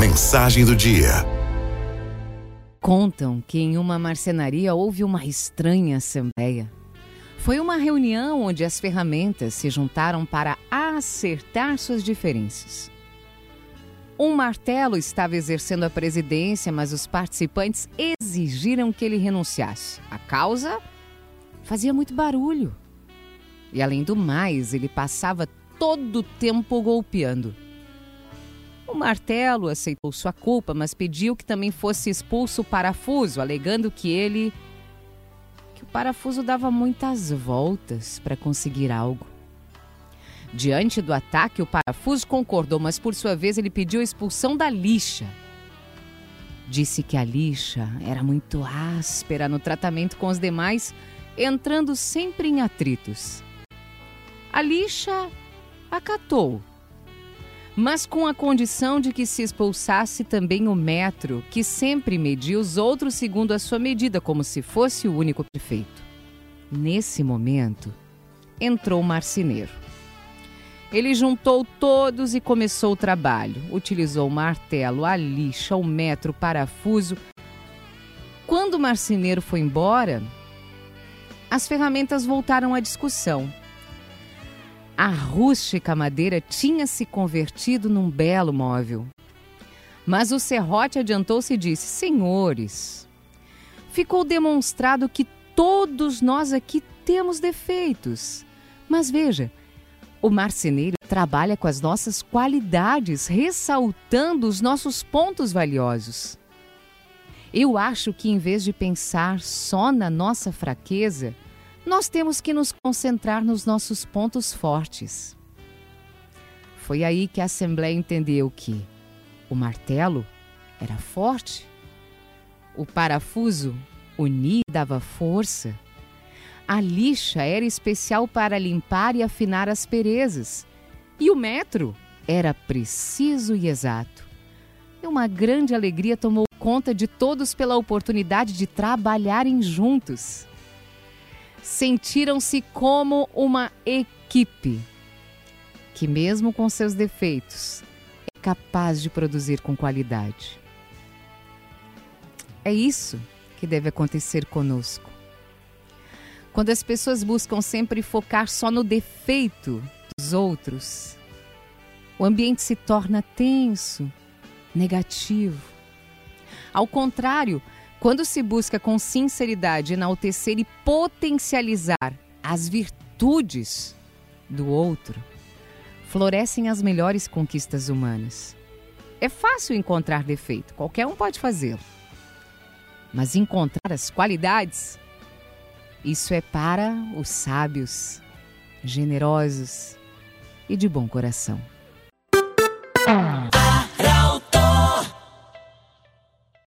Mensagem do dia. Contam que em uma marcenaria houve uma estranha assembleia. Foi uma reunião onde as ferramentas se juntaram para acertar suas diferenças. Um martelo estava exercendo a presidência, mas os participantes exigiram que ele renunciasse. A causa fazia muito barulho. E além do mais, ele passava todo o tempo golpeando. O martelo aceitou sua culpa, mas pediu que também fosse expulso o parafuso, alegando que ele. que o parafuso dava muitas voltas para conseguir algo. Diante do ataque, o parafuso concordou, mas por sua vez ele pediu a expulsão da lixa. Disse que a lixa era muito áspera no tratamento com os demais, entrando sempre em atritos. A lixa acatou mas com a condição de que se expulsasse também o metro, que sempre media os outros segundo a sua medida, como se fosse o único perfeito. Nesse momento, entrou o marceneiro. Ele juntou todos e começou o trabalho. Utilizou o martelo, a lixa, o metro, o parafuso. Quando o marceneiro foi embora, as ferramentas voltaram à discussão. A rústica madeira tinha se convertido num belo móvel. Mas o serrote adiantou-se e disse: Senhores, ficou demonstrado que todos nós aqui temos defeitos. Mas veja, o marceneiro trabalha com as nossas qualidades, ressaltando os nossos pontos valiosos. Eu acho que em vez de pensar só na nossa fraqueza, nós temos que nos concentrar nos nossos pontos fortes. Foi aí que a Assembleia entendeu que o martelo era forte, o parafuso unir dava força, a lixa era especial para limpar e afinar as perezas, e o metro era preciso e exato. E uma grande alegria tomou conta de todos pela oportunidade de trabalharem juntos sentiram-se como uma equipe que, mesmo com seus defeitos, é capaz de produzir com qualidade. É isso que deve acontecer conosco. Quando as pessoas buscam sempre focar só no defeito dos outros, o ambiente se torna tenso, negativo. Ao contrário, quando se busca com sinceridade enaltecer e potencializar as virtudes do outro, florescem as melhores conquistas humanas. É fácil encontrar defeito, qualquer um pode fazê-lo. Mas encontrar as qualidades, isso é para os sábios, generosos e de bom coração.